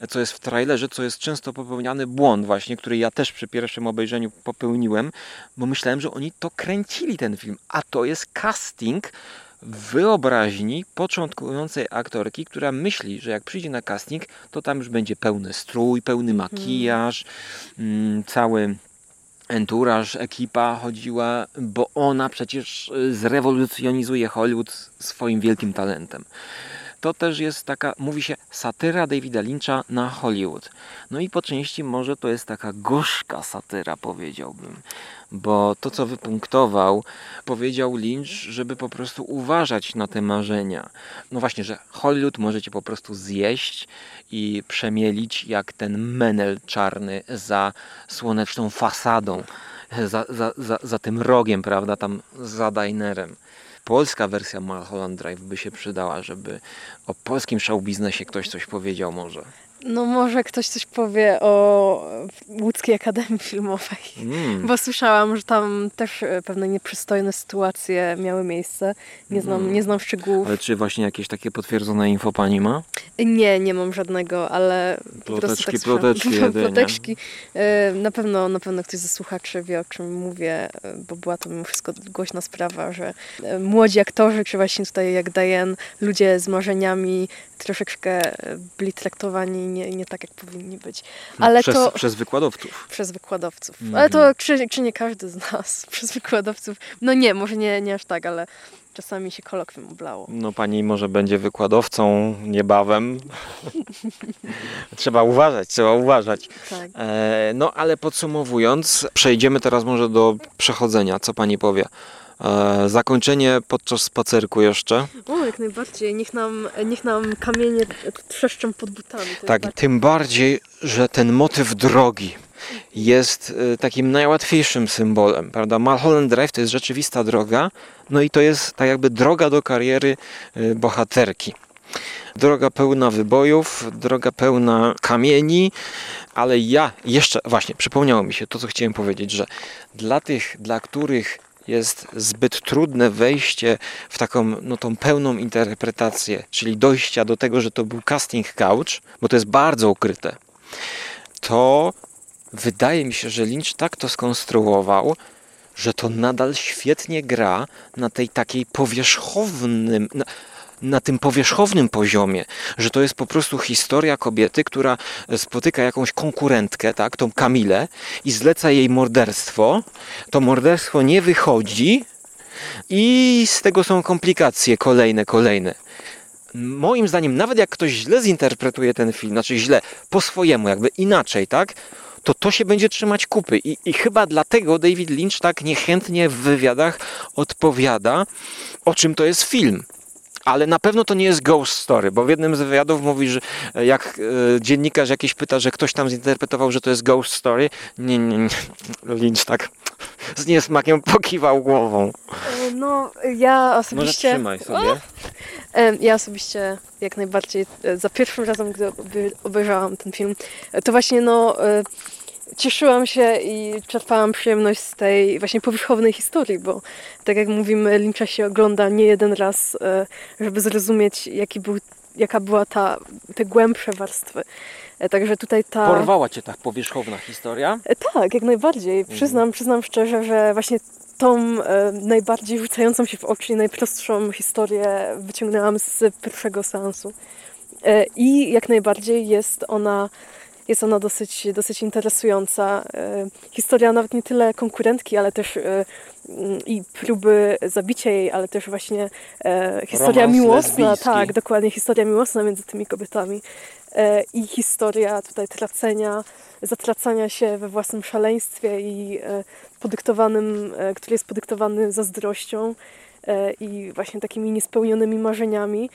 co jest w trailerze, co jest często popełniany błąd właśnie, który ja też przy pierwszym obejrzeniu popełniłem, bo myślałem, że oni to kręcili ten film, a to jest casting wyobraźni początkującej aktorki, która myśli, że jak przyjdzie na casting, to tam już będzie pełny strój, pełny makijaż, mm, cały enturaż, ekipa chodziła, bo ona przecież y, zrewolucjonizuje Hollywood swoim wielkim talentem. To też jest taka, mówi się, satyra Davida Lyncha na Hollywood. No i po części może to jest taka gorzka satyra, powiedziałbym. Bo to, co wypunktował, powiedział Lynch, żeby po prostu uważać na te marzenia. No właśnie, że Hollywood możecie po prostu zjeść i przemielić jak ten menel czarny za słoneczną fasadą, za, za, za, za tym rogiem, prawda, tam za dinerem polska wersja Mulholland Drive by się przydała, żeby o polskim show biznesie ktoś coś powiedział może. No może ktoś coś powie o Łódzkiej Akademii Filmowej. Mm. Bo słyszałam, że tam też e, pewne nieprzystojne sytuacje miały miejsce. Nie znam, Mm. nie znam szczegółów. Ale czy właśnie jakieś takie potwierdzone info pani ma? Nie, nie mam żadnego, ale po prostu Ploteczki, tak ploteczki <laughs> jedynie. Ploteczki. E, Na pewno, na pewno ktoś ze słuchaczy wie, o czym mówię, e, bo była to mimo wszystko głośna sprawa, że młodzi aktorzy, czy właśnie tutaj jak Diane, ludzie z marzeniami troszeczkę byli traktowani nie, nie tak, jak powinni być. Ale przez, to przez wykładowców. przez wykładowców. Mhm. Ale to czy, czy nie każdy z nas <laughs> przez wykładowców? No nie, może nie, nie aż tak, ale czasami się kolokwium oblało. No pani może będzie wykładowcą niebawem. trzeba uważać, trzeba uważać. Tak. E, no ale podsumowując, przejdziemy teraz może do przechodzenia. Co pani powie? E, zakończenie podczas spacerku jeszcze. O, jak najbardziej. Niech nam, niech nam kamienie trzeszczą pod butami. Tak, bardzo- tym bardziej, że ten motyw drogi jest y, takim najłatwiejszym symbolem, prawda? Mulholland Drive to jest rzeczywista droga, no i to jest tak jakby droga do kariery y, bohaterki. Droga pełna wybojów, droga pełna kamieni, ale ja jeszcze, właśnie, przypomniało mi się to, co chciałem powiedzieć, że dla tych, dla których jest zbyt trudne wejście w taką no, tą pełną interpretację, czyli dojścia do tego, że to był casting couch, bo to jest bardzo ukryte, to wydaje mi się, że Lynch tak to skonstruował, że to nadal świetnie gra na tej takiej powierzchownym, na, na tym powierzchownym poziomie, że to jest po prostu historia kobiety, która spotyka jakąś konkurentkę, tak, tą Kamilę i zleca jej morderstwo. To morderstwo nie wychodzi i z tego są komplikacje kolejne, kolejne. Moim zdaniem, nawet jak ktoś źle zinterpretuje ten film, znaczy źle, po swojemu, jakby inaczej, tak, to to się będzie trzymać kupy. I, I chyba dlatego David Lynch tak niechętnie w wywiadach odpowiada, o czym to jest film. Ale na pewno to nie jest ghost story, bo w jednym z wywiadów mówi, że jak e, dziennikarz jakiś pyta, że ktoś tam zinterpretował, że to jest ghost story, nie, nie, nie. Lynch tak z niesmakiem pokiwał głową. E, No, ja Może osobiście... trzymaj sobie. E, Ja osobiście jak najbardziej e, za pierwszym razem, gdy obejrzałam ten film, e, to właśnie no e, cieszyłam się i czerpałam przyjemność z tej właśnie powierzchownej historii, bo tak jak mówimy, Lyncha się ogląda nie jeden raz, e, żeby zrozumieć jaki był, jaka była ta, te głębsze warstwy. E, Także tutaj ta... Porwała cię ta powierzchowna historia. E, Tak, jak najbardziej. Przyznam, przyznam szczerze, że właśnie tą e, najbardziej rzucającą się w oczy i najprostszą historię wyciągnęłam z pierwszego seansu. E, I jak najbardziej jest ona, jest ona dosyć, dosyć interesująca. E, historia nawet nie tyle konkurentki, ale też e, mm, i próby zabicia jej, ale też właśnie e, historia Romans miłosna, lesbijski. tak, dokładnie, historia miłosna między tymi kobietami. I historia tutaj tracenia, zatracania się we własnym szaleństwie i podyktowanym, który jest podyktowany zazdrością i właśnie takimi niespełnionymi marzeniami.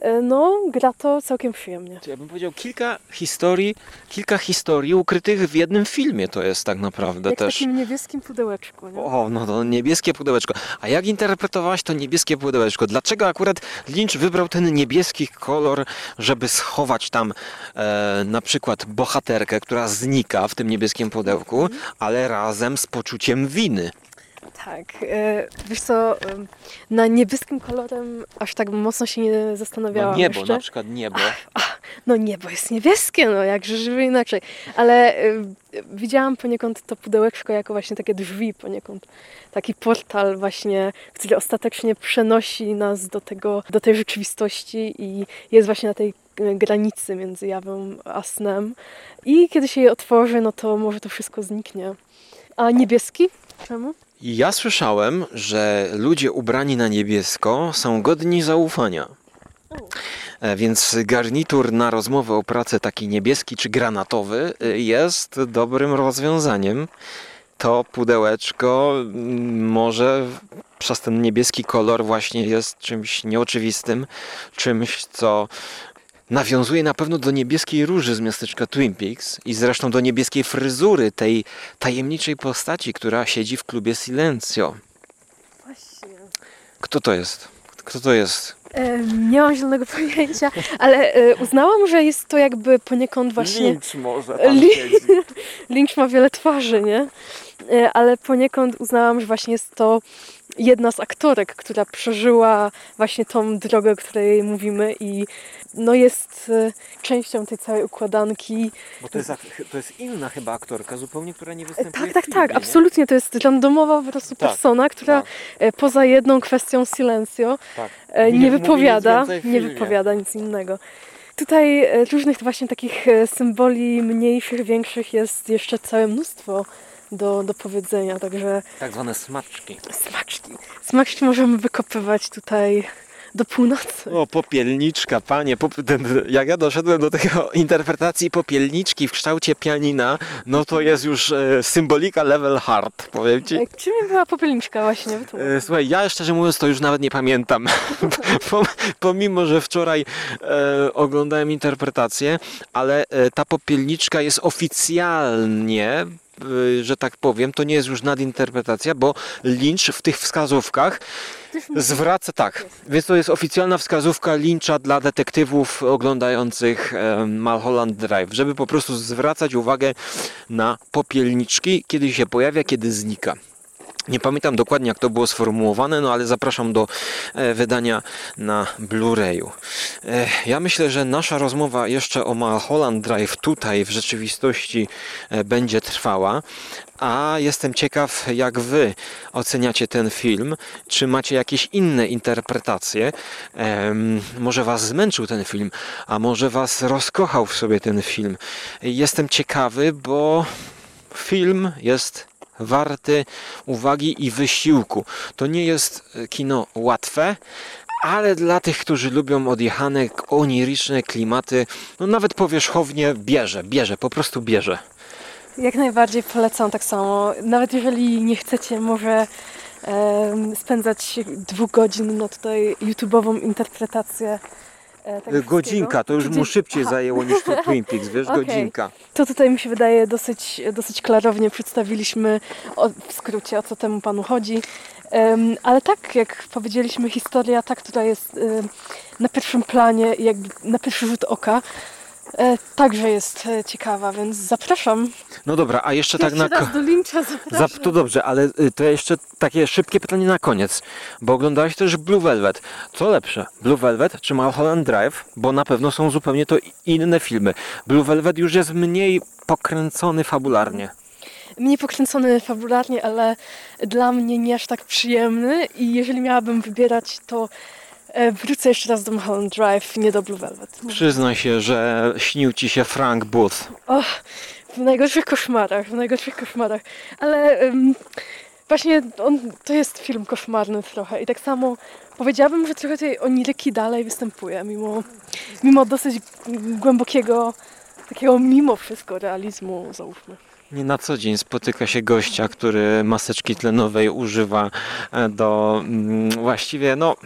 E, No, gra to całkiem przyjemnie. Ja bym powiedział kilka historii, kilka historii ukrytych w jednym filmie to jest tak naprawdę Jak w też. takim niebieskim pudełeczku, nie? O, no to niebieskie pudełeczko. A jak interpretowałaś to niebieskie pudełeczko? Dlaczego akurat Lynch wybrał ten niebieski kolor, żeby schować tam e, na przykład bohaterkę, która znika w tym niebieskim pudełku, ale razem z poczuciem winy? Tak. E, wiesz co, na niebieskim kolorem aż tak mocno się nie zastanawiałam No niebo, jeszcze. na przykład niebo. No niebo jest niebieskie, no jakże żeby inaczej. Ale y, widziałam poniekąd to pudełeczko jako właśnie takie drzwi poniekąd. Taki portal właśnie, który ostatecznie przenosi nas do tego, do tej rzeczywistości i jest właśnie na tej y, granicy między jawą a snem. I kiedy się je otworzy, no to może to wszystko zniknie. A niebieski? Czemu? Ja słyszałem, że ludzie ubrani na niebiesko są godni zaufania. E, Więc garnitur na rozmowę o pracę taki niebieski czy granatowy y, jest dobrym rozwiązaniem. To pudełeczko mm, może przez ten niebieski kolor właśnie jest czymś nieoczywistym, czymś co nawiązuje na pewno do niebieskiej róży z miasteczka Twin Peaks i zresztą do niebieskiej fryzury tej tajemniczej postaci, która siedzi w klubie Silencio. Właśnie. Kto to jest? Kto to jest? E, nie mam zielonego pojęcia, ale e, uznałam, że jest to jakby poniekąd właśnie... może Li- <laughs> Lynch ma wiele twarzy, nie? E, Ale poniekąd uznałam, że właśnie jest to jedna z aktorek, która przeżyła właśnie tą drogę, o której mówimy i no jest e, częścią tej całej układanki. Bo to jest, to jest inna chyba aktorka, zupełnie, która nie E, występuje Tak, tak, tak, absolutnie. To jest randomowa po prostu Tak, persona, która tak. poza jedną kwestią silencio Tak. Nie nie wypowiada, nie wypowiada nic innego. Tutaj różnych właśnie takich symboli mniejszych, większych jest jeszcze całe mnóstwo do, do powiedzenia, także Tak zwane smaczki. smaczki. Smaczki możemy wykopywać tutaj do północy. O, popielniczka, panie. Pop, jak ja doszedłem do tego interpretacji popielniczki w kształcie pianina, no to jest już e, symbolika level hard, powiem ci. E, Czym była popielniczka właśnie? E, Słuchaj, ja szczerze mówiąc to już nawet nie pamiętam. <laughs> Pom- Pomimo, że wczoraj e, oglądałem interpretację, ale e, ta popielniczka jest oficjalnie, że tak powiem, to nie jest już nadinterpretacja, bo Lynch w tych wskazówkach zwraca tak. Więc to jest oficjalna wskazówka Lyncha dla detektywów oglądających Mulholland Drive, żeby po prostu zwracać uwagę na popielniczki, kiedy się pojawia, kiedy znika. Nie pamiętam dokładnie, jak to było sformułowane, no ale zapraszam do e, wydania na Blu-rayu. E, ja myślę, że nasza rozmowa jeszcze o Mulholland Drive tutaj w rzeczywistości e, będzie trwała, a jestem ciekaw, jak wy oceniacie ten film. Czy macie jakieś inne interpretacje? Może was zmęczył ten film, a może was rozkochał w sobie ten film. Jestem ciekawy, bo film jest warty uwagi i wysiłku. To nie jest e, kino łatwe, ale dla tych, którzy lubią odjechane, oniryczne klimaty, no nawet powierzchownie bierze, bierze, po prostu bierze. Jak najbardziej polecam tak samo. Nawet jeżeli nie chcecie może em, spędzać dwóch godzin na tutaj YouTube'ową interpretację e, Godzinka, to już mu szybciej zajęło niż to Twin Peaks, wiesz, <laughs> Okej. godzinka. To tutaj mi się wydaje dosyć, dosyć klarownie przedstawiliśmy o, w skrócie o co temu panu chodzi. Em, ale tak, jak powiedzieliśmy, historia ta, która jest em, na pierwszym planie jakby na pierwszy rzut oka, e, także jest e, ciekawa, więc zapraszam. No dobra, a jeszcze tak na... Jeszcze raz ko- do Lyncha zapraszam. Zap, to dobrze, ale y, to jeszcze takie szybkie pytanie na koniec, bo oglądałeś też Blue Velvet. Co lepsze, Blue Velvet czy Mulholland Drive? Bo na pewno są zupełnie to inne filmy. Blue Velvet już jest mniej pokręcony fabularnie. Mniej pokręcony fabularnie, ale dla mnie nie aż tak przyjemny i jeżeli miałabym wybierać, to wrócę jeszcze raz do Mulholland Drive, nie do Blue Velvet. Przyznaj się, że śnił ci się Frank Booth. Och, w najgorszych koszmarach, w najgorszych koszmarach. Ale em, właśnie on, to jest film koszmarny trochę i tak samo powiedziałabym, że trochę tej oniryki dalej występuje, mimo, mimo dosyć głębokiego, takiego mimo wszystko realizmu, załóżmy. Nie na co dzień spotyka się gościa, który maseczki tlenowej używa e, do mm, właściwie, no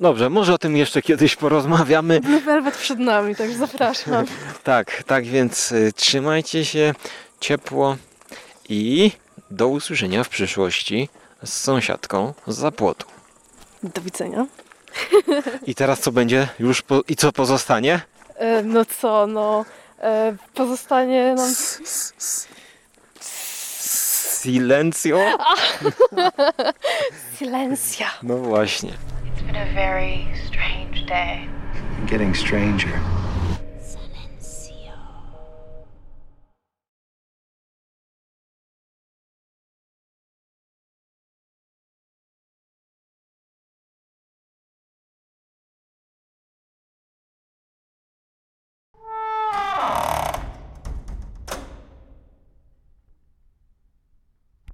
dobrze, może o tym jeszcze kiedyś porozmawiamy. Blue Velvet przed nami, także zapraszam. <laughs> Tak, tak więc y, trzymajcie się ciepło i do usłyszenia w przyszłości z sąsiadką z zapłotu. Do widzenia. <laughs> I teraz co będzie już po, i co pozostanie? E, no co, no e, pozostanie nam... Silencio? <laughs> Ah. <laughs> Silencio. No właśnie. It's been a very strange day. Getting stranger. Oh.